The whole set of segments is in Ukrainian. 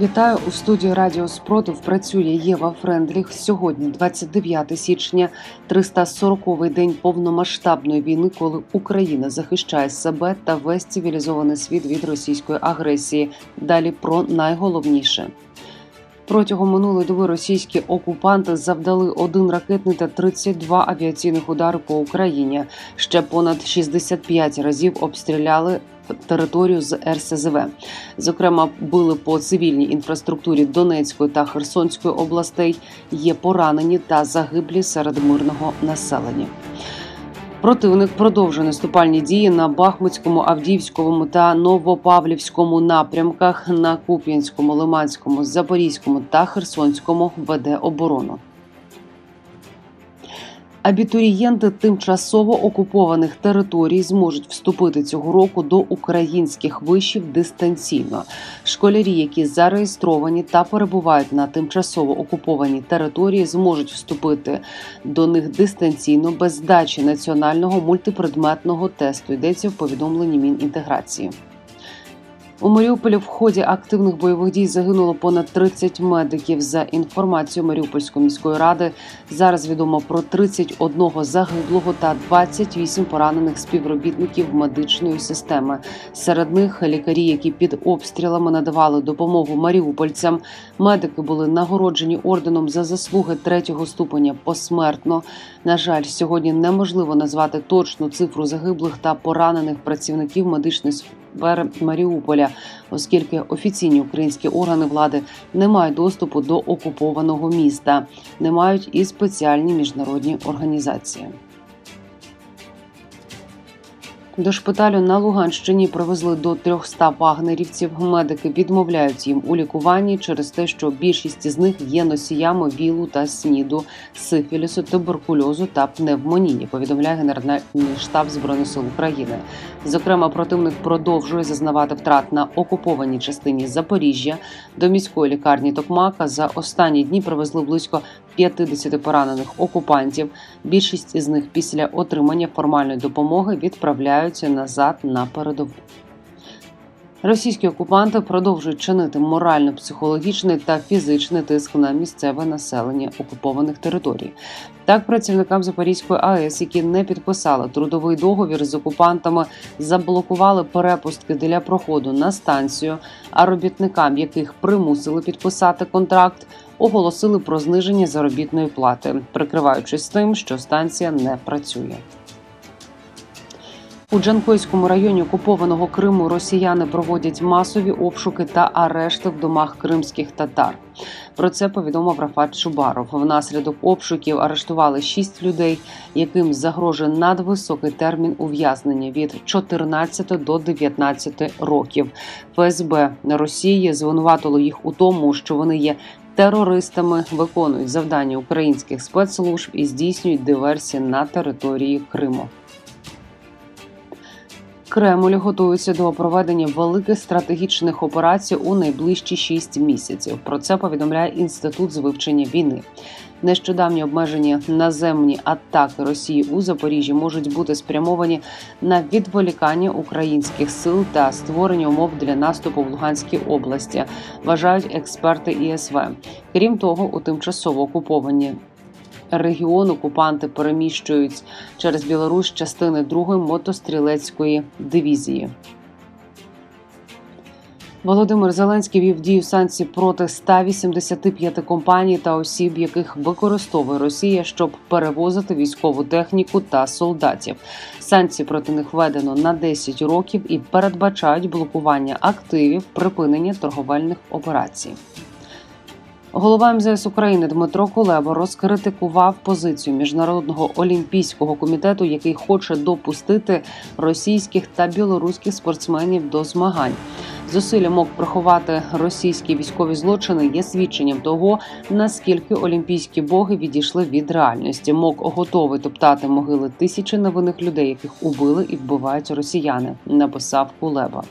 Вітаю у студії Радіо Спротив. Працює Єва Френдліх. Сьогодні, 29 січня, 340-й день повномасштабної війни, коли Україна захищає себе та весь цивілізований світ від російської агресії. Далі про найголовніше. Протягом минулої доби російські окупанти завдали один ракетний та 32 авіаційних удари по Україні. Ще понад 65 разів обстріляли територію з РСЗВ. Зокрема, били по цивільній інфраструктурі Донецької та Херсонської областей. Є поранені та загиблі серед мирного населення. Противник продовжує наступальні дії на Бахмутському, Авдіївському та Новопавлівському напрямках на Куп'янському, Лиманському, Запорізькому та Херсонському веде оборону. Абітурієнти тимчасово окупованих територій зможуть вступити цього року до українських вишів дистанційно. Школярі, які зареєстровані та перебувають на тимчасово окупованій території, зможуть вступити до них дистанційно без здачі національного мультипредметного тесту. Йдеться в повідомленні Мінінтеграції. У Маріуполі в ході активних бойових дій загинуло понад 30 медиків. За інформацією Маріупольської міської ради зараз відомо про 31 загиблого та 28 поранених співробітників медичної системи. Серед них лікарі, які під обстрілами надавали допомогу маріупольцям. Медики були нагороджені орденом за заслуги третього ступеня посмертно. На жаль, сьогодні неможливо назвати точну цифру загиблих та поранених працівників медичної Маріуполя, оскільки офіційні українські органи влади не мають доступу до окупованого міста, не мають і спеціальні міжнародні організації. До шпиталю на Луганщині привезли до 300 вагнерівців. Медики відмовляють їм у лікуванні через те, що більшість з них є носіями вілу та сніду, сифілісу, туберкульозу та пневмонії. Повідомляє Генеральний штаб збройних сил України. Зокрема, противник продовжує зазнавати втрат на окупованій частині Запоріжжя. До міської лікарні Токмака за останні дні привезли близько 50 поранених окупантів. Більшість із них після отримання формальної допомоги відправляються назад на передову. Російські окупанти продовжують чинити морально-психологічний та фізичний тиск на місцеве населення окупованих територій. Так, працівникам Запорізької АЕС, які не підписали трудовий договір з окупантами, заблокували перепустки для проходу на станцію. А робітникам, яких примусили підписати контракт, оголосили про зниження заробітної плати, прикриваючись тим, що станція не працює. У Джанкойському районі окупованого Криму росіяни проводять масові обшуки та арешти в домах кримських татар. Про це повідомив Рафат Шубаров. Внаслідок обшуків арештували шість людей, яким загрожує надвисокий термін ув'язнення від 14 до 19 років. ФСБ Росії звинуватило їх у тому, що вони є. Терористами виконують завдання українських спецслужб і здійснюють диверсії на території Криму. Кремль готується до проведення великих стратегічних операцій у найближчі шість місяців. Про це повідомляє інститут з вивчення війни. Нещодавні обмеження наземні атаки Росії у Запоріжжі можуть бути спрямовані на відволікання українських сил та створення умов для наступу в Луганській області. Вважають експерти ІСВ. Крім того, у тимчасово окуповані регіон окупанти переміщують через Білорусь частини другої мотострілецької дивізії. Володимир Зеленський вів дію санкцій проти 185 компаній та осіб, яких використовує Росія, щоб перевозити військову техніку та солдатів. Санкції проти них введено на 10 років і передбачають блокування активів, припинення торговельних операцій. Голова МЗС України Дмитро Кулеба розкритикував позицію міжнародного олімпійського комітету, який хоче допустити російських та білоруських спортсменів до змагань. Зусилля мог приховати російські військові злочини є свідченням того, наскільки олімпійські боги відійшли від реальності. МОК готовий топтати могили тисячі невинних людей, яких убили і вбивають росіяни. Написав Кулеба.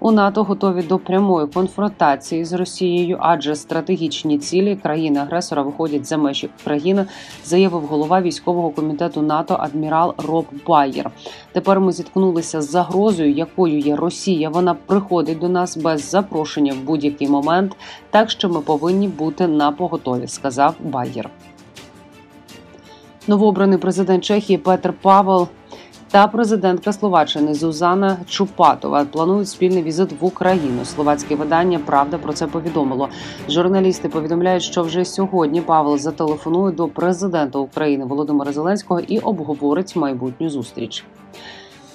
У НАТО готові до прямої конфронтації з Росією, адже стратегічні цілі країни-агресора виходять за межі України, заявив голова військового комітету НАТО адмірал Роб Байєр. Тепер ми зіткнулися з загрозою, якою є Росія. Вона приходить до нас без запрошення в будь-який момент, так що ми повинні бути на поготові, сказав Байєр. Новообраний президент Чехії Петр Павел та президентка Словаччини Зузана Чапутова планують спільний візит в Україну. Словацьке видання Правда про це повідомило. Журналісти повідомляють, що вже сьогодні Павел зателефонує до президента України Володимира Зеленського і обговорить майбутню зустріч.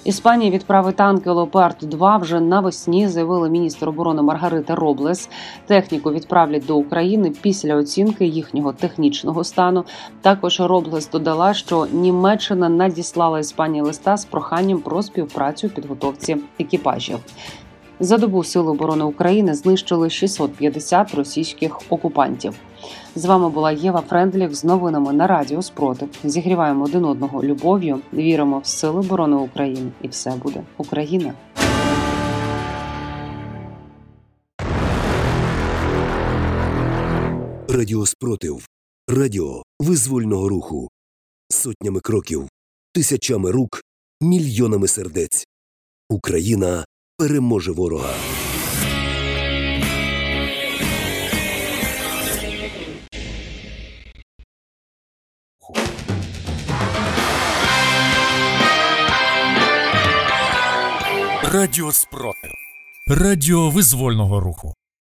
Іспанія відправить танки Леопард 2 вже навесні, заявила міністр оборони Маргарита Роблес. Техніку відправлять до України після оцінки їхнього технічного стану. Також Роблес додала, що Німеччина надіслала Іспанії листа з проханням про співпрацю у підготовці екіпажів. За добу Сили оборони України знищили 650 російських окупантів. З вами була Єва Френдліх з новинами на Радіо Спротив. Зігріваємо один одного любов'ю, віримо в сили оборони України, і все буде Україна. Радіо Спротив. Радіо визвольного руху. Сотнями кроків, тисячами рук, мільйонами сердець. Україна переможе ворога. Радіо Спротив. Радіо визвольного руху.